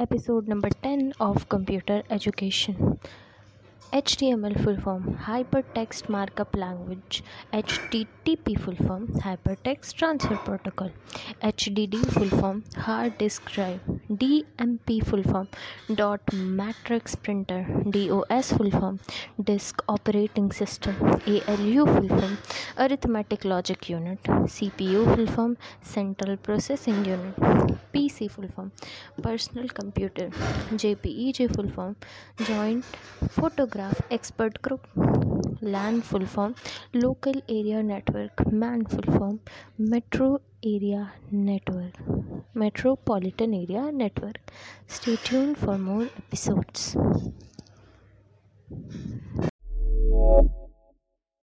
episode number 10 of Computer Education. HTML full form Hypertext Markup Language HTTP full form Hypertext Transfer Protocol HDD full form Hard Disk Drive DMP full form Dot Matrix Printer DOS full form Disk Operating System ALU full form Arithmetic Logic Unit CPU full form Central Processing Unit PC full form Personal Computer JPEG full form Joint Photograph graph expert group LAN full form local area network MAN full form metro area network metropolitan area network stay tuned for more episodes